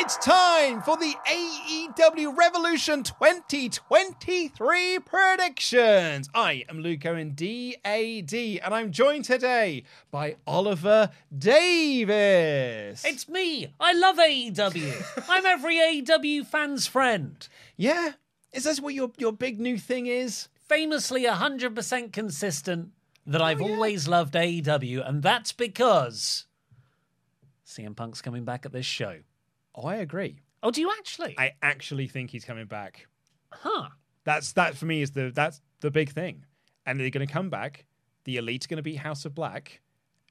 It's time for the AEW Revolution 2023 predictions. I am Luke Owen, DAD, and I'm joined today by Oliver Davis. It's me. I love AEW. I'm every AEW fan's friend. yeah, is this what your, your big new thing is? Famously 100% consistent that I've Oh, yeah. always loved AEW, and that's because CM Punk's coming back at this show. Oh, I agree. Oh, do you actually? I actually think he's coming back. Huh. That's that for me is the that's the big thing. And they're going to come back. The Elite's going to beat House of Black,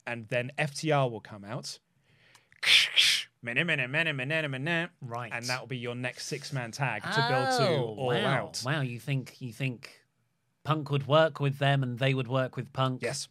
and then FTR will come out. Mene, mene, mene, mene, mene. Right. and that will be your next six man tag to build to Oh, all wow. out. Wow, you think you think Punk would work with them and they would work with Punk? Yes.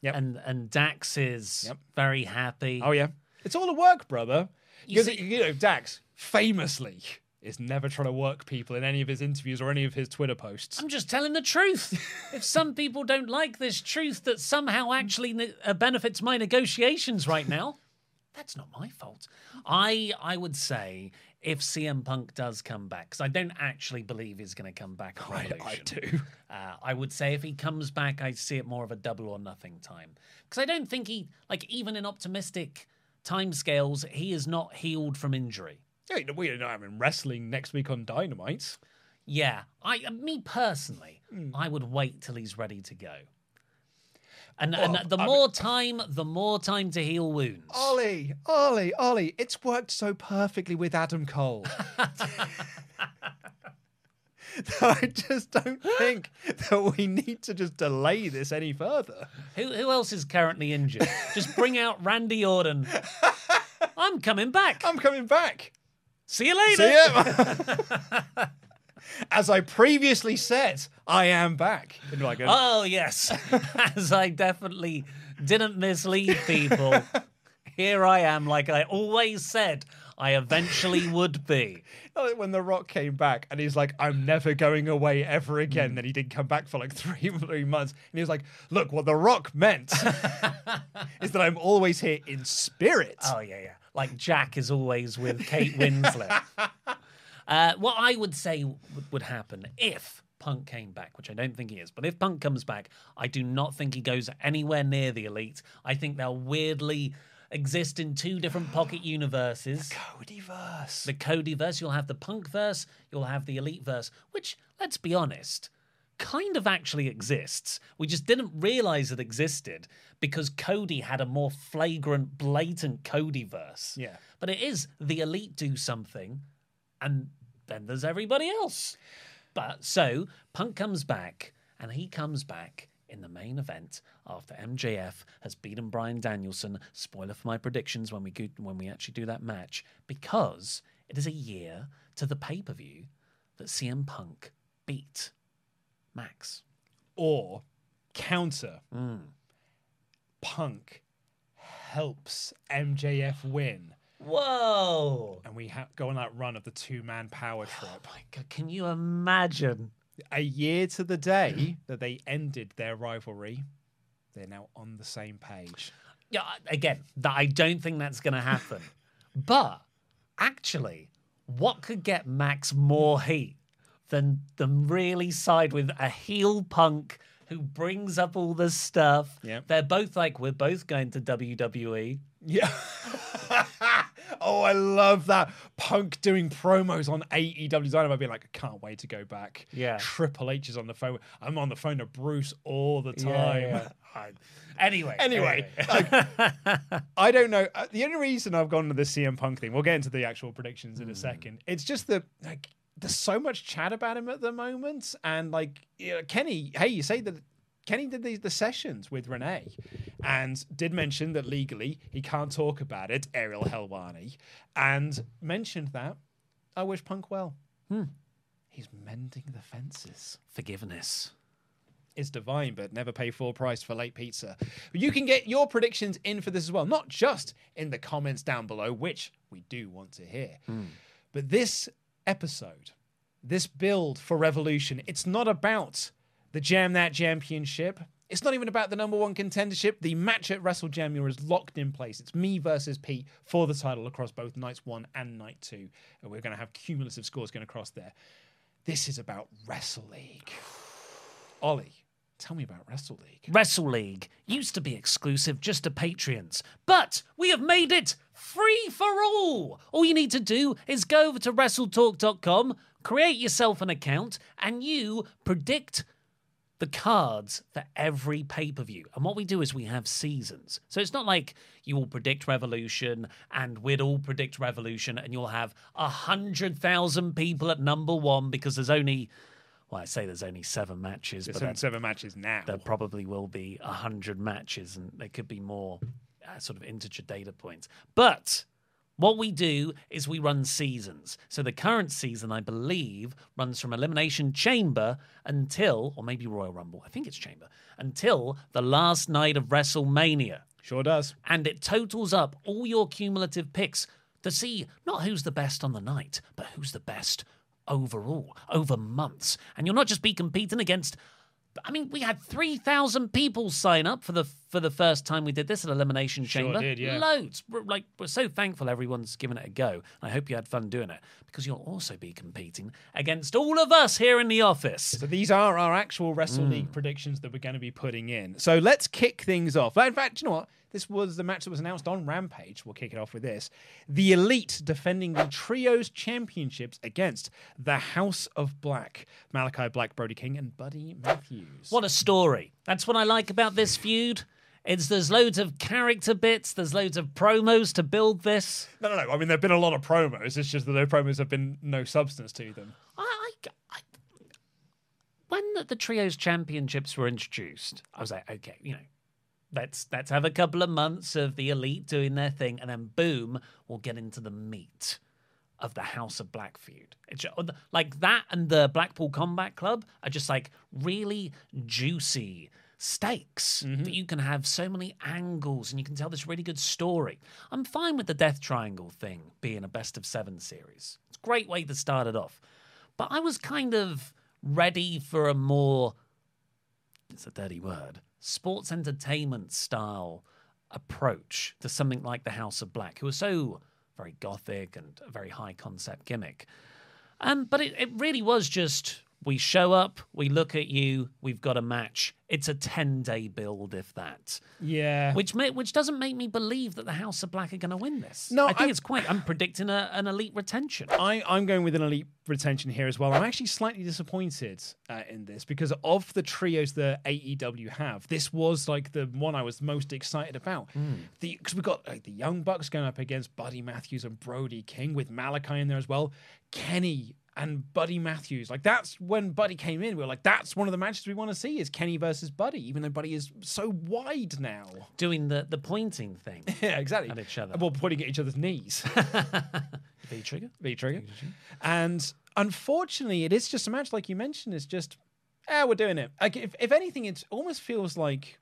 Yep. And and Dax is Yep. very happy. Oh yeah. It's all a work, brother. You Because see- you know Dax famously is never trying to work people in any of his interviews or any of his Twitter posts. I'm just telling the truth. if some people don't like this truth that somehow actually ne- uh, benefits my negotiations right now, that's not my fault. I I would say if CM Punk does come back, because I don't actually believe he's going to come back. at I, I Revolution. do. Uh, I would say if he comes back, I see it more of a double or nothing time. Because I don't think he, like, even in optimistic timescales, he is not healed from injury. Yeah, you know, we know I'm in wrestling next week on Dynamite. Yeah, I, uh, me personally, Hmm. I would wait till he's ready to go. And, and the I more time, the more time to heal wounds. Ollie, Ollie, Ollie, it's worked so perfectly with Adam Cole. I just don't think that we need to just delay this any further. Who, who else is currently injured? Just bring out Randy Orton. I'm coming back. I'm coming back. See you later. See ya. As I previously said, I am back. Like a, Oh yes, as I definitely didn't mislead people. Here I am, like I always said, I eventually would be. When The Rock came back and he's like, I'm never going away ever again. Then he didn't come back for like three, three months. And he was like, Look, what The Rock meant is that I'm always here in spirit. Oh yeah, yeah. Like Jack is always with Kate Winslet. uh, what I would say would, would happen if Punk came back, which I don't think he is, but if Punk comes back, I do not think he goes anywhere near the elite. I think they'll weirdly exist in two different pocket universes. The Codyverse. the Codyverse. you'll have the Punk verse, you'll have the Elite verse, which, let's be honest, kind of actually exists. We just didn't realize it existed because Cody had a more flagrant, blatant Cody verse. Yeah. But it is the Elite do something, and then there's everybody else. But so Punk comes back, and he comes back in the main event after MJF has beaten Bryan Danielson. Spoiler for my predictions when we go, when we actually do that match, because it is a year to the pay per view that CM Punk beat Max. Or counter. Hmm. Punk helps MJF win. Whoa! And we ha- go on that run of the two man power trip. My God, can you imagine? A year to the day that they ended their rivalry, they're now on the same page. Yeah, again, that I don't think that's going to happen. but actually, what could get Max more heat than them really side with a heel punk who brings up all this stuff? Yep. They're both like, we're both going to WWE. Yeah. oh, I love that. Punk doing promos on AEW Dynamite, being like, I can't wait to go back. Yeah. Triple H is on the phone. I'm on the phone to Bruce all the time. Yeah, yeah. Anyway, Anyway, like, I don't know. Uh, The only reason I've gone to the CM Punk thing, we'll get into the actual predictions in a second. It's just that like there's so much chat about him at the moment, and like you know, Kenny, hey, you say that Kenny did these the sessions with Renee, and did mention that legally he can't talk about it, Ariel Helwani, and mentioned that I wish Punk well. Hmm. He's mending the fences forgiveness. is divine, but never pay full price for late pizza. You can get your predictions in for this as well, not just in the comments down below, which we do want to hear, hmm. but this episode, this build for Revolution, it's not about the Jam That Championship. It's not even about the number one contendership. The match at Wrestle Jam is locked in place. It's me versus Pete for the title across both nights one and night two. And we're going to have cumulative scores going across there. This is about Wrestle League. Ollie, tell me about Wrestle League. Wrestle League used to be exclusive just to Patreons, but we have made it free for all. All you need to do is go over to WrestleTalk.com, create yourself an account, and you predict the cards for every pay per view. And what we do is we have seasons. So it's not like you will predict Revolution and we'd all predict Revolution and you'll have a hundred thousand people at number one because there's only, well, I say there's only seven matches, There's but seven, seven matches now. there probably will be a hundred matches, and there could be more uh, sort of integer data points. But what we do is we run seasons. So the current season, I believe, runs from Elimination Chamber until, or maybe Royal Rumble. I think it's Chamber until the last night of WrestleMania Sure does. and it totals up all your cumulative picks to see not who's the best on the night, but who's the best overall over months. And you'll not just be competing against. I mean, we had three thousand people sign up for the for the first time we did this at Elimination Sure Chamber. did, yeah. Loads. We're, like we're so thankful everyone's given it a go. I hope you had fun doing it because you'll also be competing against all of us here in the office. So these are our actual Wrestle League mm. predictions that we're going to be putting in. So let's kick things off. In fact, you know what? This was the match that was announced on Rampage. We'll kick it off with this. The Elite defending the Trios Championships against the House of Black. Malachi Black, Brody King, and Buddy Matthews. What a story. That's what I like about this feud. It's there's loads of character bits, there's loads of promos to build this. No, no, no. I mean, there have been a lot of promos. It's just that those promos have been no substance to them. I, I, I when the, the trios championships were introduced, I was like, okay, you know, let's let's have a couple of months of the elite doing their thing, and then boom, we'll get into the meat of the House of Black feud. It's like that, and the Blackpool Combat Club are just like really juicy stakes that you can have so many angles and you can tell this really good story. I'm fine with the Death Triangle thing being a best of seven series. It's a great way to start it off. But I was kind of ready for a more it's a dirty word, sports entertainment style approach to something like the House of Black, who are so very gothic and a very high concept gimmick. Um, but it, it really was just we show up, we look at you, we've got a match. It's a 10 day build, if that. Yeah. Which ma- which doesn't make me believe that the House of Black are going to win this. No, I think I- it's quite. I'm predicting a, an elite retention. I, I'm going with an elite retention here as well. I'm actually slightly disappointed uh, in this because of the trios that AEW have. This was like the one I was most excited about. The because we've got like the Young Bucks going up against Buddy Matthews and Brody King with Malachi in there as well. Kenny and Buddy Matthews. Like that's when Buddy came in. We were like, that's one of the matches we want to see is Kenny versus Buddy, even though Buddy is so wide now. Doing the, the pointing thing. yeah, exactly. At each other. Well, pointing at each other's knees. V trigger. V trigger. And unfortunately, it is just a match like you mentioned. It's just, ah, we're doing it. Like, if, if anything, it almost feels like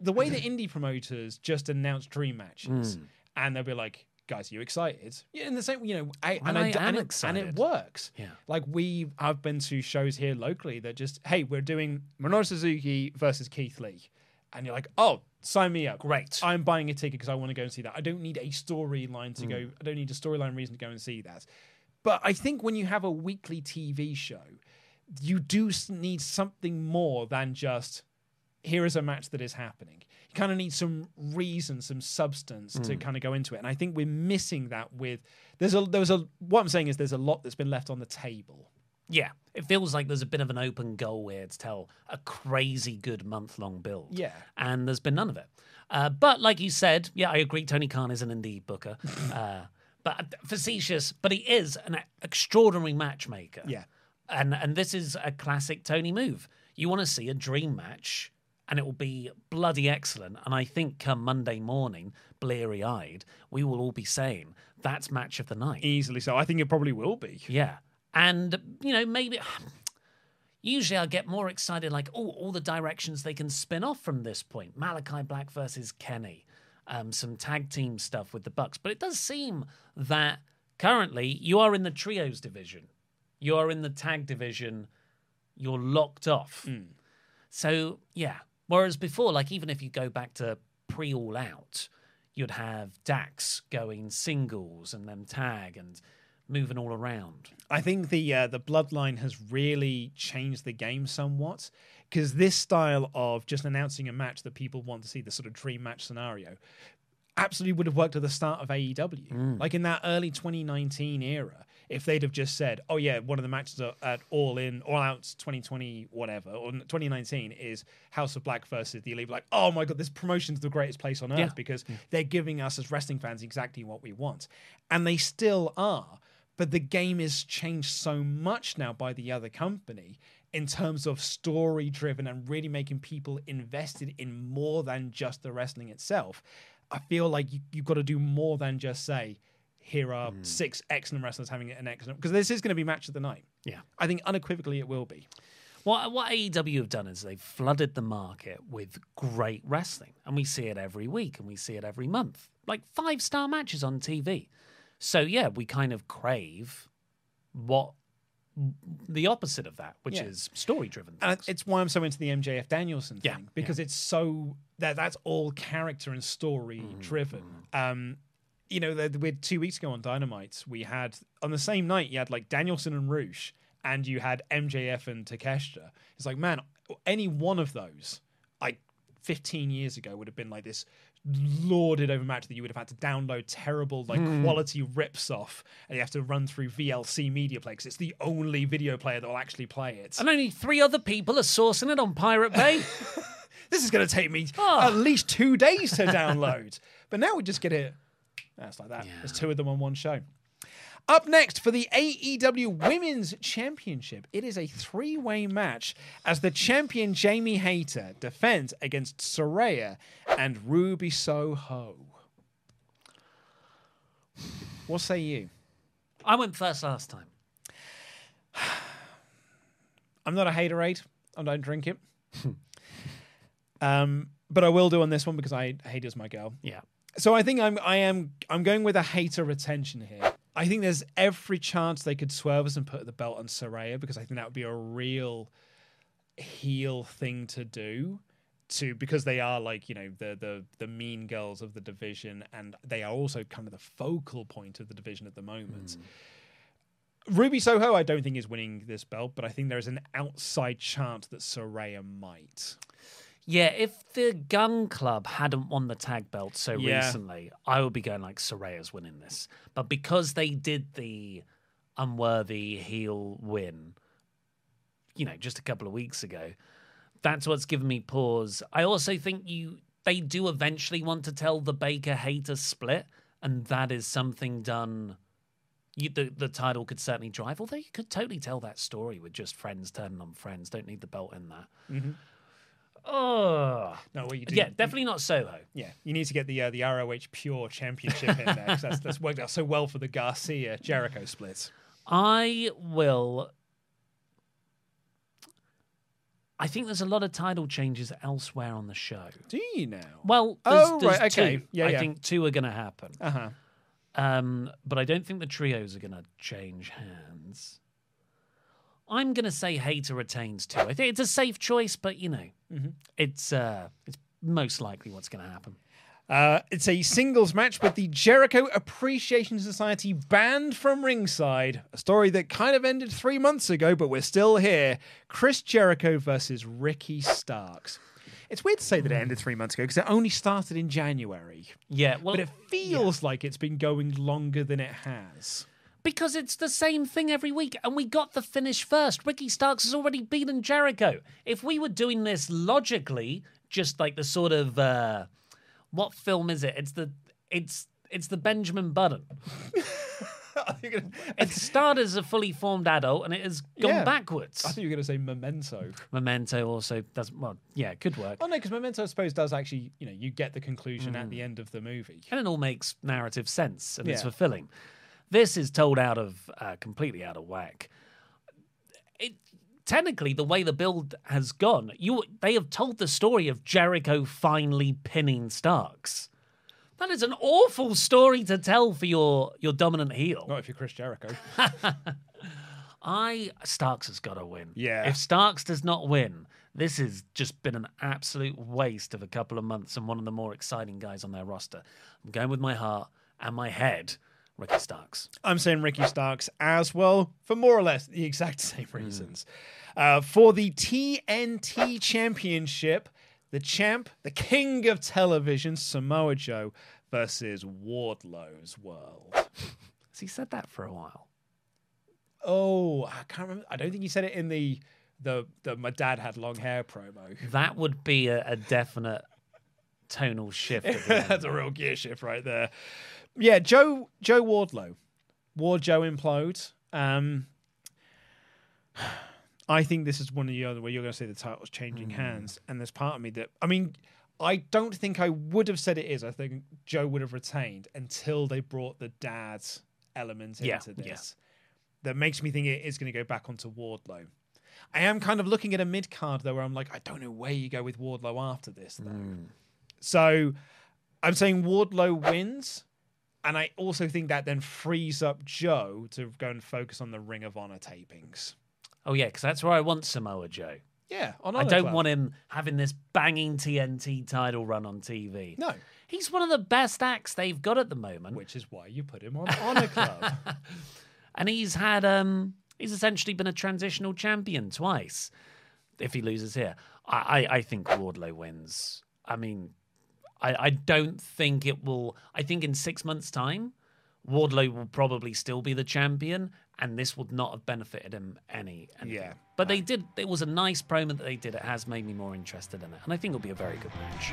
the way the indie promoters just announce dream matches, and they'll be like, "Guys, are you excited?" Yeah, in the same, you know, I, and, I d- am and, it, and it works. Yeah. Like we, I've been to shows here locally that just, hey, we're doing Minoru Suzuki versus Keith Lee. and you're like, oh, sign me up. Great. I'm buying a ticket because I want to go and see that. I don't need a storyline to go. Mm. I don't need a storyline reason to go and see that. But I think when you have a weekly TV show, you do need something more than just here is a match that is happening. You kind of need some reason, some substance Mm. to kind of go into it. And I think we're missing that with there's a there's a what I'm saying is there's a lot that's been left on the table. Yeah, it feels like there's a bit of an open goal here to tell a crazy good month long build. Yeah. And there's been none of it. Uh, but like you said, yeah, I agree. Tony Khan is an indie booker. uh, but facetious, but he is an extraordinary matchmaker. Yeah. And, and this is a classic Tony move. You want to see a dream match, and it will be bloody excellent. And I think come Monday morning, bleary eyed, we will all be saying that's match of the night. Easily so. I think it probably will be. Yeah. And, you know, maybe usually I get more excited, like, oh, all the directions they can spin off from this point. Malachi Black versus Kenny, um, some tag team stuff with the Bucks. But it does seem that currently you are in the trios division, you are in the tag division, you're locked off. So, yeah. Whereas before, like, even if you go back to pre All Out, you'd have Dax going singles and then tag and moving all around. I think the uh, the bloodline has really changed the game somewhat because this style of just announcing a match that people want to see, the sort of dream match scenario, absolutely would have worked at the start of AEW. Like in that early 2019 era, if they'd have just said, "Oh yeah, one of the matches at- All In, All Out 2020, whatever, or 2019 is House of Black versus the Elite," like, "Oh my god, this promotion's the greatest place on earth Yeah. because they're giving us as wrestling fans exactly what we want," and they still are but the game is changed so much now by the other company in terms of story driven and really making people invested in more than just the wrestling itself. I feel like you, you've got to do more than just say, here are six excellent wrestlers having an excellent, because this is going to be match of the night. Yeah. I think unequivocally it will be. What what AEW have done is they've flooded the market with great wrestling, and we see it every week, and we see it every month, like five star matches on TV. So yeah, we kind of crave what the opposite of that, which Yeah. is story driven. And it's why I'm so into the MJF Danielson thing Yeah, because it's so that that's all character and story Mm-hmm, driven. Um, you know, the, we had two weeks ago on Dynamite, we had on the same night you had like Danielson and Rush, and you had MJF and Takeshita. It's like, man, any one of those, like 15 years ago, would have been like this lauded over match that you would have had to download terrible like Hmm. quality rips off and you have to run through VLC media play because it's the only video player that will actually play it. and only three other people are sourcing it on Pirate Bay. this is going to take me Oh. at least two days to download. but now we just get it. That's like that. There's two of them on one show. Up next for the AEW Women's Championship, it is a three way match as the champion Jamie Hayter defends against Saraya and Ruby Soho. What say you? I went first last time. I'm not a haterade. I don't drink it. um, but I will do on this one because I hate is my girl. Yeah. So I think I'm I am I'm going with a Hayter retention here. I think there's every chance they could swerve us and put the belt on Saraya because I think that would be a real heel thing to do to because they are like you know the the the mean girls of the division and they are also kind of the focal point of the division at the moment. Hmm. Ruby Soho, I don't think is winning this belt, but I think there is an outside chance that Saraya might. Yeah, if the Gunn Club hadn't won the tag belt so Yeah. recently, I would be going like Saraya's winning this. But because they did the unworthy heel win, you know, just a couple of weeks ago, that's what's given me pause. I also think you they do eventually want to tell the Baker Hayter split, and that is something done. You, the the title could certainly drive, although you could totally tell that story with just friends turning on friends. Don't need the belt in that. Mm-hmm. Oh, No, what you do? yeah, definitely not Soho. Yeah, you need to get the uh, the ROH Pure Championship in there 'cause that's, that's worked out so well for the Garcia Jericho split. I will. I think there's a lot of title changes elsewhere on the show. Do you now? Well, there's, Oh, there's right, okay. two. Yeah, I yeah. think two are going to happen. Uh huh. Um, but I don't think the trios are going to change hands. I'm going to say Hayter retains too. I think it's a safe choice, but you know, Mm-hmm. it's uh, it's most likely what's going to happen. Uh, it's a singles match with the Jericho Appreciation Society banned from ringside. A story that kind of ended three months ago, but we're still here. Chris Jericho versus Ricky Starks. It's weird to say that it ended three months ago because it only started in January. Yeah, well, But it feels like it's been going longer than it has. Because it's the same thing every week, and we got the finish first. Ricky Starks has already beaten Jericho. If we were doing this logically, just like the sort of uh, what film is it? It's the it's it's the Benjamin Button. It started as a fully formed adult, and it has gone Yeah. backwards. I thought you were going to say Memento. Memento also doesn't. Well, yeah, it could work. Oh no, because Memento, I suppose, does actually, you know, you get the conclusion at the end of the movie. and it all makes narrative sense and it's fulfilling. This is told out of uh, completely out of whack. It technically the way the build has gone, you they have told the story of Jericho finally pinning Starks. That is an awful story to tell for your your dominant heel. Not if you're Chris Jericho. I Starks has got to win. Yeah. If Starks does not win, this has just been an absolute waste of a couple of months and one of the more exciting guys on their roster. I'm going with my heart and my head, Ricky Starks. I'm saying Ricky Starks as well for more or less the exact same reasons. Uh, for the TNT Championship, the champ, the king of television, Samoa Joe versus Wardlow's World. Has he said that for a while? Oh, I can't remember. I don't think he said it in the the the my dad had long hair promo. That would be a, a definite tonal shift. at the end. That's a real gear shift right there. Yeah, Joe Joe Wardlow. Ward Joe implodes. Um I think this is one of the other where you're going to say the title's changing hands, and there's part of me that I mean, I don't think I would have said it is. I think Joe would have retained until they brought the dad element Yeah, into yeah. this. That makes me think it is going to go back onto Wardlow. I am kind of looking at a mid card though, where I'm like, I don't know where you go with Wardlow after this though. So I'm saying Wardlow wins. And I also think that then frees up Joe to go and focus on the Ring of Honor tapings. oh yeah, because that's where I want Samoa Joe. Yeah, on I don't Club. want him having this banging TNT title run on TV. No, He's one of the best acts they've got at the moment. which is why you put him on Honor Club. and he's had um he's essentially been a transitional champion twice if he loses here i i, I think wardlow wins i mean I, I don't think it will i think in six months time wardlow will probably still be the champion and this would not have benefited him any anything. Yeah. but they did it was a nice promo that they did it has made me more interested in it and i think it'll be a very good match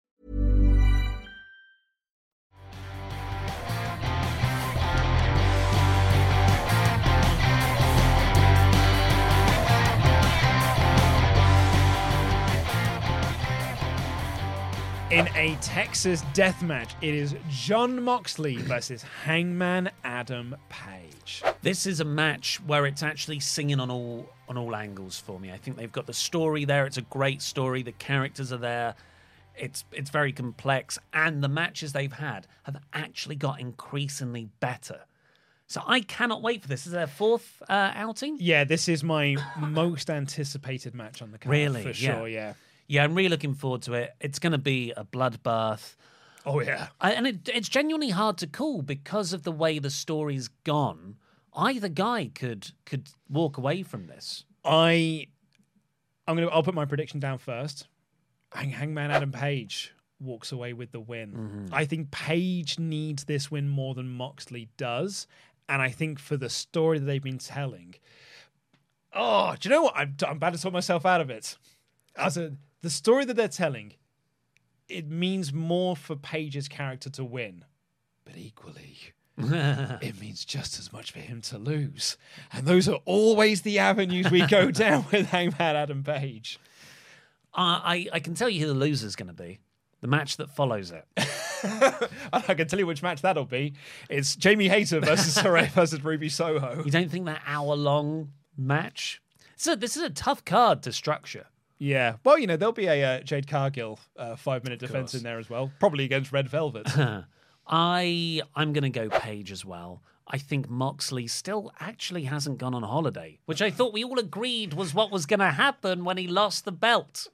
In a Texas death match, it is Jon Moxley versus Hangman Adam Page. This is a match where it's actually singing on all on all angles for me. I think they've got the story there. It's a great story. The characters are there. It's it's very complex, and the matches they've had have actually got increasingly better. So I cannot wait for this. Is their fourth uh, outing. Yeah, this is my most anticipated match on the card. Really? For sure, yeah. Yeah, I'm really looking forward to it. It's going to be a bloodbath. Oh, yeah. I, and it, it's genuinely hard to call because of the way the story's gone. Either guy could could walk away from this. I, I'm gonna. I'll put my prediction down first. Hang, Hangman Adam Page walks away with the win. Mm-hmm. I think Page needs this win more than Moxley does, and I think for the story that they've been telling. Oh, do you know what? I'm, I'm about to talk myself out of it. As a the story that they're telling, it means more for Page's character to win, but equally. it means just as much for him to lose. And those are always the avenues we go down with Hangman Adam Page. Uh, I I can tell you who the loser's going to be. The match that follows it. I can tell you which match that'll be. It's Jamie Hayter versus Saray versus Ruby Soho. You don't think that hour long match? So this is a tough card to structure. Yeah. Well, you know, there'll be a uh, Jade Cargill uh, five minute defense in there as well. Probably against Red Velvet. I I'm going to go Page as well. I think Moxley still actually hasn't gone on holiday, which I thought we all agreed was what was going to happen when he lost the belt.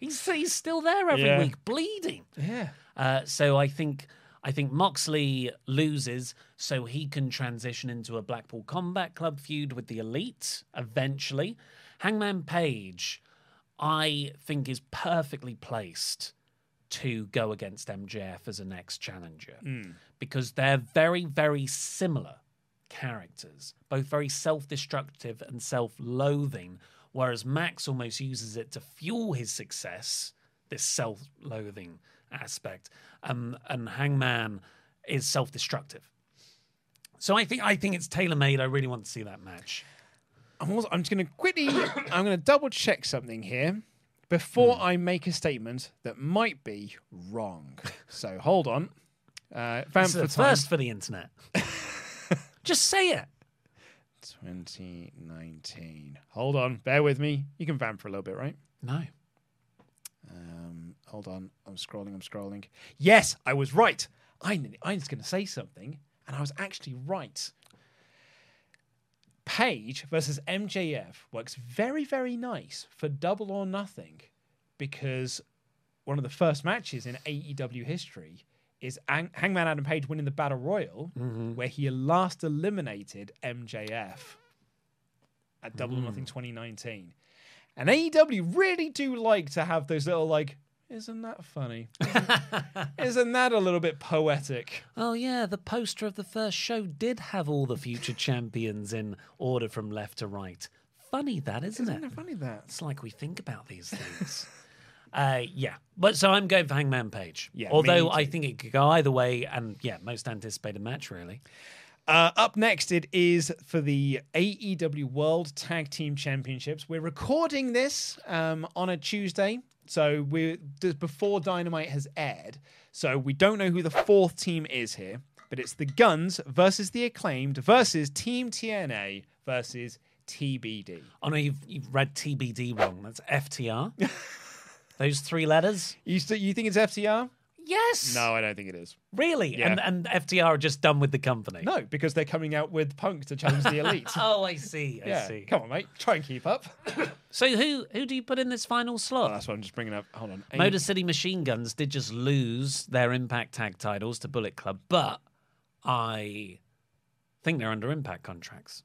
He's he's still there every Yeah. week, bleeding. yeah. Uh, so I think I think Moxley loses, so he can transition into a Blackpool Combat Club feud with the Elite eventually. Hangman Page, I think, is perfectly placed to go against MJF as a next challenger because they're very, very similar characters, both very self destructive and self loathing, whereas Max almost uses it to fuel his success, this self loathing aspect. Um, and Hangman is self destructive. So I think I think it's tailor made. I really want to see that match. I'm, also, I'm just going to quickly, I'm going to double check something here before I make a statement that might be wrong. So hold on. Uh, Vamp It's for the time. first for the internet. Just say it. 2019. Hold on. Bear with me. You can vamp for a little bit, right? No. Um, hold on. I'm scrolling. I'm scrolling. Yes, I was right. I, I was going to say something, and I was actually right. Page versus MJF works very, very nice for double or nothing because one of the first matches in AEW history is Hang- Hangman Adam Page winning the Battle Royal, mm-hmm. where he last eliminated MJF at Double or mm. Nothing 2019. And AEW really do like to have those little like, isn't that funny? Isn't, isn't that a little bit poetic? Oh yeah, the poster of the first show did have all the future champions in order from left to right. Funny that, isn't, Isn't it? it funny that? It's like we think about these things. uh, yeah, but so I'm going for Hangman Page. Yeah, although I think it could go either way, and yeah, most anticipated match really. Uh, up next, it is for the AEW World Tag Team Championships. We're recording this um, on a Tuesday, so we're before Dynamite has aired. So we don't know who the fourth team is here, but it's the Gunns versus the Acclaimed versus Team TNA versus TBD. Oh no, you've you've read TBD wrong. That's FTR. Those three letters. You st- you think it's FTR? Yes. No, I don't think it is. Really? Yeah. And and FTR are just done with the company. No, because they're coming out with Punk to challenge the Elite. Oh, I see. I yeah, see. come on, mate, try and keep up. So who who do you put in this final Oh, slot? that's what I'm just bringing up. Hold on. Motor City Machine Guns did just lose their Impact Tag titles to Bullet Club, but I think they're under Impact contracts.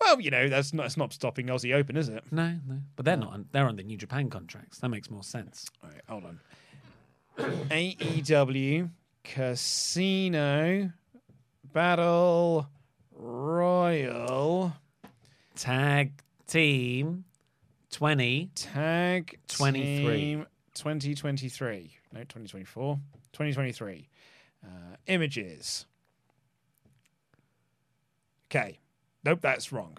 Well, you know, that's not, that's not stopping Aussie Open, is it? No, no, but they're not. They're under New Japan contracts. That makes more sense. All right, hold on. AEW Casino Battle Royal Tag Team Twenty. Tag 23. Team 2023. No, 2024. 2023. Uh, images. Okay. Nope, that's wrong.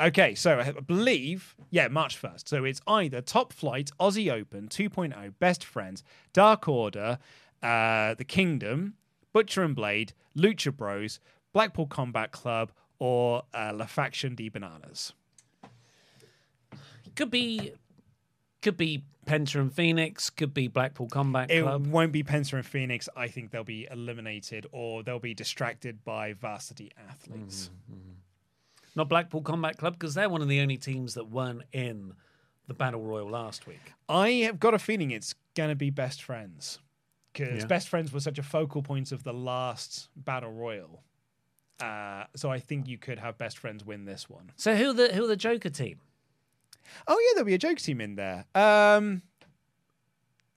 Okay, so I believe, yeah, March 1st. So it's either Top Flight, Aussie Open, 2.0, Best Friends, Dark Order, uh, The Kingdom, Butcher and Blade, Lucha Bros, Blackpool Combat Club, or uh, La Faction de Bananas. Could be, could be Penta and Phoenix. Could be Blackpool Combat It Club. won't be Penta and Phoenix. I think they'll be eliminated or they'll be distracted by varsity athletes. Not Blackpool Combat Club because they're one of the only teams that weren't in the Battle Royal last week. I have got a feeling it's going to be Best Friends because Yeah. Best Friends was such a focal point of the last Battle Royal. Uh, so I think you could have Best Friends win this one. So who are the who the Joker team? Oh yeah, there'll be a Joker team in there. Um,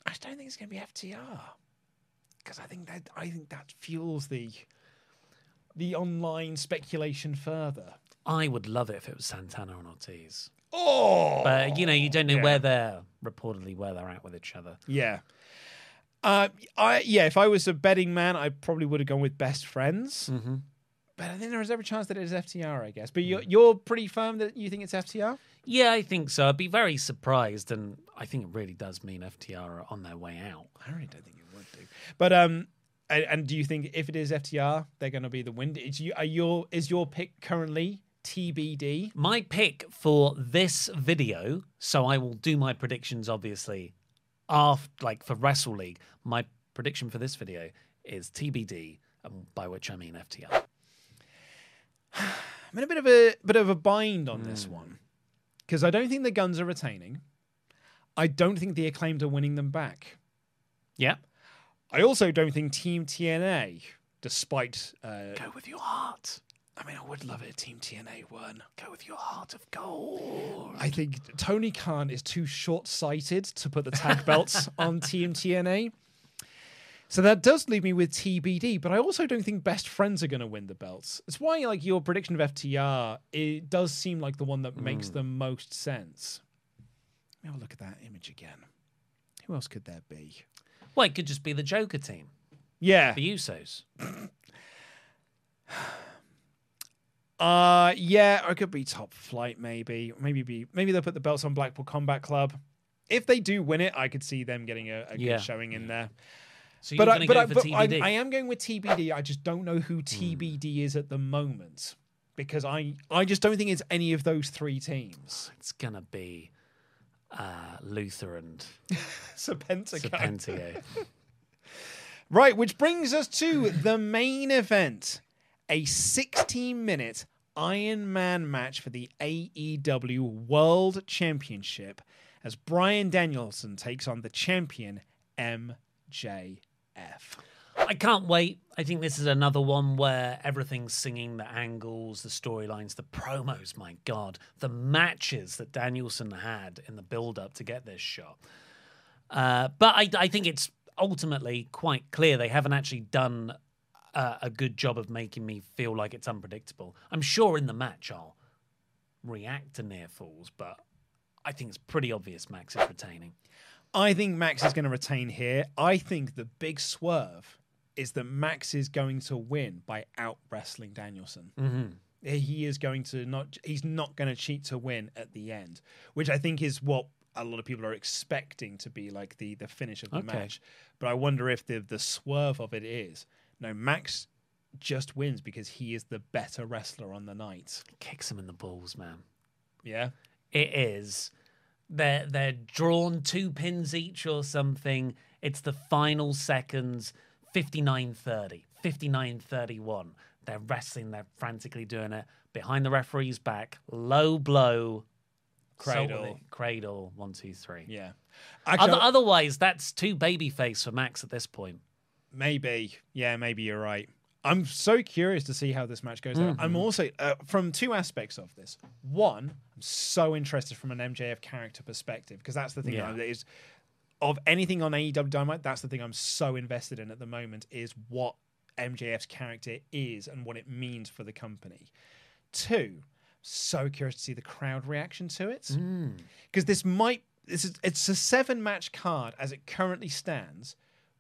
I don't think it's going to be FTR because I think that I think that fuels the the online speculation further. I would love it if it was Santana and Ortiz. Oh, But you know, you don't know Yeah. where they're reportedly where they're at with each other. Yeah. Uh, I yeah, if I was a betting man, I probably would have gone with best friends. Mm-hmm. But I think there is every chance that it is FTR, I guess. But you're, you're pretty firm that you think it's FTR? Yeah, I think so. I'd be very surprised, and I think it really does mean FTR are on their way out. I really don't think it would do. But um, and, and do you think if it is FTR, they're going to be the win? Is you are your is your pick currently TBD? My pick for this video, so I will do my predictions obviously after like for Wrestle League. My prediction for this video is TBD, and by which I mean FTR. I'm in a bit of a bit of a bind on this one because I don't think the Gunns are retaining. I don't think the acclaimed are winning them back. Yeah. I also don't think Team TNA, despite uh, Go with your heart. I mean, I would love it if Team TNA won. Go with your heart of gold. I think Tony Khan is too short sighted to put the tag belts on Team TNA. So that does leave me with TBD, but I also don't think Best Friends are going to win the belts. It's why, like your prediction of FTR, it does seem like the one that makes hmm. the most sense. Let me have a look at that image again. Who else could there be? Well, it could just be the Joker team, Yeah, the Usos. Uh yeah, or it could be top flight maybe. Maybe be maybe they'll put the belts on Blackpool Combat Club. If they do win it, I could see them getting a, a good showing in there. So you're But I, going to but, go I, for but I, TBD. I am going with TBD. I just don't know who TBD is at the moment because I I just don't think it's any of those three teams. It's going to be uh, Luther and Serpentico. Serpentio. Right, which brings us to the main event a 16 minute Iron Man match for the AEW World Championship as Bryan Danielson takes on the champion MJF. I can't wait. I think this is another one where everything's singing the angles, the storylines, the promos. My God, the matches that Danielson had in the build up to get this shot. Uh, but I, I think it's ultimately quite clear they haven't actually done uh, a good job of making me feel like it's unpredictable. I'm sure in the match I'll react to near falls, but I think it's pretty obvious Max is retaining. I think Max is going to retain here. I think the big swerve is that Max is going to win by out wrestling Danielson. Mm-hmm. He is going to not. He's not going to cheat to win at the end, which I think is what a lot of people are expecting to be like the the finish of the Okay. match. But I wonder if the the swerve of it is no Max just wins because he is the better wrestler on the night. Kicks him in the balls, man. Yeah. it is they're they're drawn two pins each or something It's the final seconds, 59.30, 59.31. They're wrestling, they're frantically doing it behind the referee's back, low blow, Cradle. solely- cradle, one, two, three. Yeah. Other, otherwise, that's two babyface for Max at this point. Maybe. Yeah, maybe you're right. I'm so curious to see how this match goes. down. I'm also uh, from two aspects of this. One, I'm so interested from an MJF character perspective because that's the thing Yeah. that is of anything on AEW Dynamite. That's the thing I'm so invested in at the moment is what MJF's character is and what it means for the company. Two, so curious to see the crowd reaction to it because this might this is it's a seven match card as it currently stands.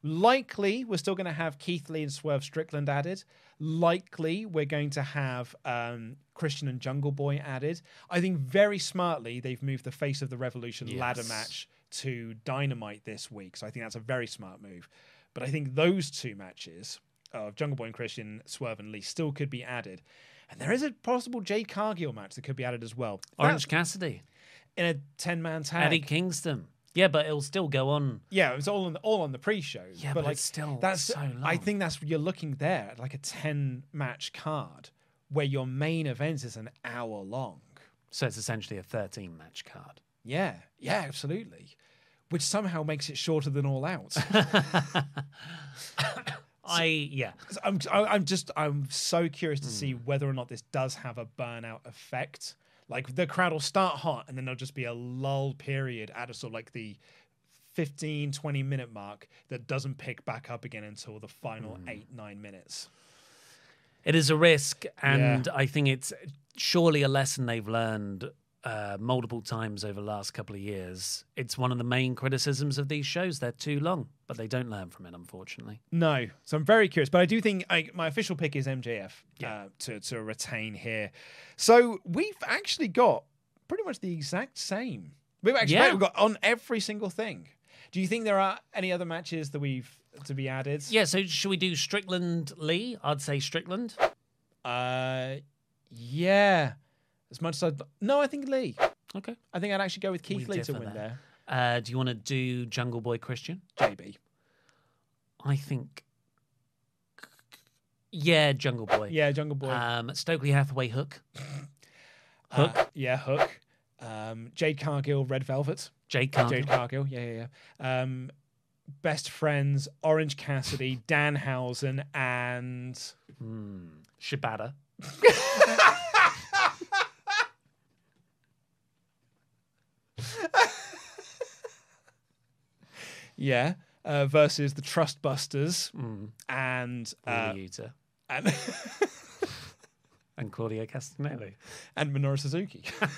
Likely, we're still going to have Keith Lee and Swerve Strickland added. Likely, we're going to have um, Christian and Jungle Boy added. I think very smartly they've moved the face of the Revolution ladder match to Dynamite this week, so I think that's a very smart move. But I think those two matches of Jungle Boy and Christian, Swerve and Lee still could be added. And there is a possible Jade Cargill match that could be added as well. Orange Cassidy, in a ten man tag. Eddie Kingston. Yeah, but it'll still go on. Yeah, it was all on the, all on the pre-show. Yeah, but, but like it's still that's so long. I think that's you're looking there at like a ten match card where your main event is an hour long. So it's essentially a 13 match card. Yeah, yeah, absolutely. Which somehow makes it shorter than All Out. I, yeah. I'm I'm just I'm so curious to Hmm. see whether or not this does have a burnout effect. Like the crowd will start hot and then there'll just be a lull period at a sort of like the 15 20 minute mark that doesn't pick back up again until the final Hmm. 8 9 minutes. It is a risk, and I think it's surely a lesson they've learned uh, multiple times over the last couple of years. It's one of the main criticisms of these shows. They're too long, but they don't learn from it, unfortunately. No, so I'm very curious, but I do think I, my official pick is MJF uh, to to retain here. So we've actually got pretty much the exact same. We've actually Yeah. we've got on every single thing. Do you think there are any other matches that we've to be added? Yeah, so should we do Strickland Lee? I'd say Strickland. Uh, yeah. As much as I'd no, I think Lee. Okay. I think I'd actually go with Keith We Lee to differ win there. Uh, do you want to do Jungle Boy Christian? JB. I think. Yeah, Jungle Boy. Yeah, Jungle Boy. Um, Stokely Hathaway Hook. Uh, yeah, Hook. Um, Jade Cargill, Red Velvet. Jade Cargill. Jade Cargill, yeah, yeah, yeah. Um, best friends, Orange Cassidy, Danhausen, and Shibata. yeah, uh, versus the Trustbusters and uh, Yuta. and And Claudio Castagnoli. and Minoru Suzuki.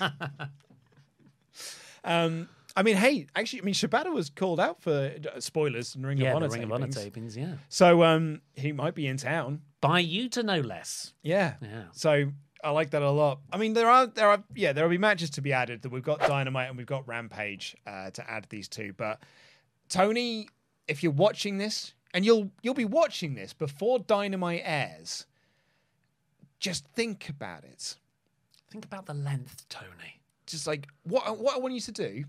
um, I mean, hey, actually, I mean, Shibata was called out for uh, spoilers and Ring Yeah, of Honor Ring of Honor tapings. tapings, yeah. So um, he might be in town. By Yuta, no less. Yeah. Yeah. So I like that a lot. I mean, there are there are yeah there will be matches to be added. That we've got Dynamite and we've got Rampage uh, to add these two. But Tony, if you're watching this, and you'll you'll be watching this before Dynamite airs, just think about it. Think about the length, Tony. Just like what what I want you to do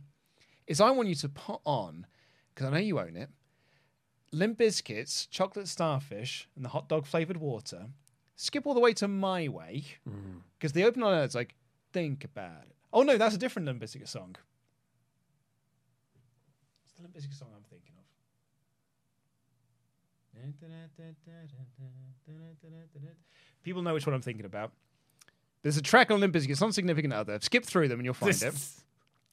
is I want you to put on because I know you own it. Limp Bizkit's, chocolate starfish, and the hot dog flavored water. Skip all the way to my way mm. because the open on it's like think about it. Oh no, that's a different Limp Bizkit song. The Limp Bizkit song I'm thinking of? People know which one I'm thinking about. There's a track on Limp Bizkit, it's not significant other. Skip through them and you'll find it.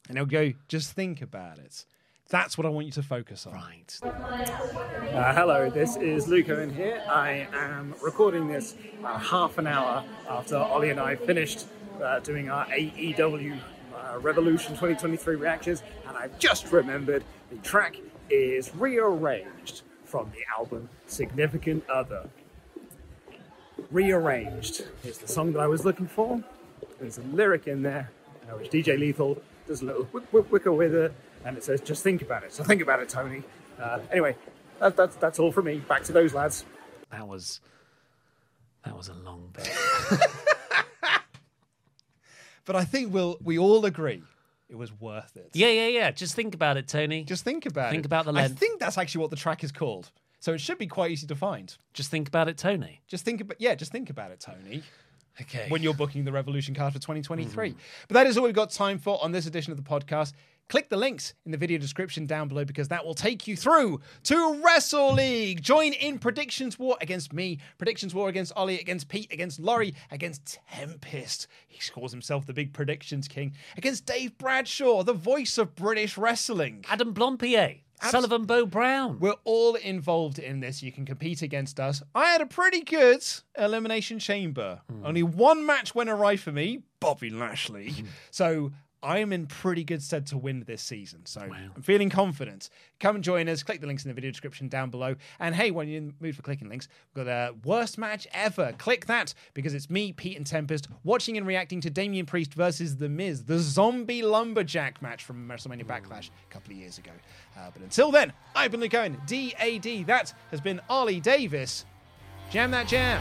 And they'll go, just think about it. That's what I want you to focus on. Right. Uh, hello, this is Luke Owen here. I am recording this uh, half an hour after Ollie and I finished uh, doing our AEW uh, Revolution 2023 reactions, and I've just remembered the track is rearranged from the album Significant Other. Rearranged is the song that I was looking for. There's a lyric in there, uh, which DJ Lethal does a little wicker with it, and it says, "Just think about it." So think about it, Tony. Uh, anyway, that, that's that's all from me. Back to those lads. That was that was a long bit. But I think we'll we all agree it was worth it. Yeah, yeah, yeah. Just think about it, Tony. Just think about it. Think about the I think that's actually what the track is called. So it should be quite easy to find. Just think about it, Tony. Just think about yeah, just think about it, Tony. Okay. when you're booking the Revolution card for 2023. Mm-hmm. But that is all we've got time for on this edition of the podcast. Click the links in the video description down below because that will take you through to Wrestle League. Join in predictions war against me, predictions war against Ollie, against Pete, against Laurie, against Tempest. He calls himself the big predictions king, against Dave Bradshaw, the voice of British wrestling. Adam Blampied, Sullivan Bo Brown. We're all involved in this. You can compete against us. I had a pretty good elimination chamber. Hmm. Only one match went awry for me, Bobby Lashley. Hmm. So I am in pretty good stead to win this season. So I'm feeling confident. Come and join us. Click the links in the video description down below. And hey, when you're in the mood for clicking links, we've got a worst match ever. Click that because it's me, Pete, and Tempest watching and reacting to Damian Priest versus The Miz, the zombie lumberjack match from WrestleMania Backlash a couple of years ago. Uh, but until then, I've been Luke Owen, DAD. That has been Ollie Davis. Jam that jam.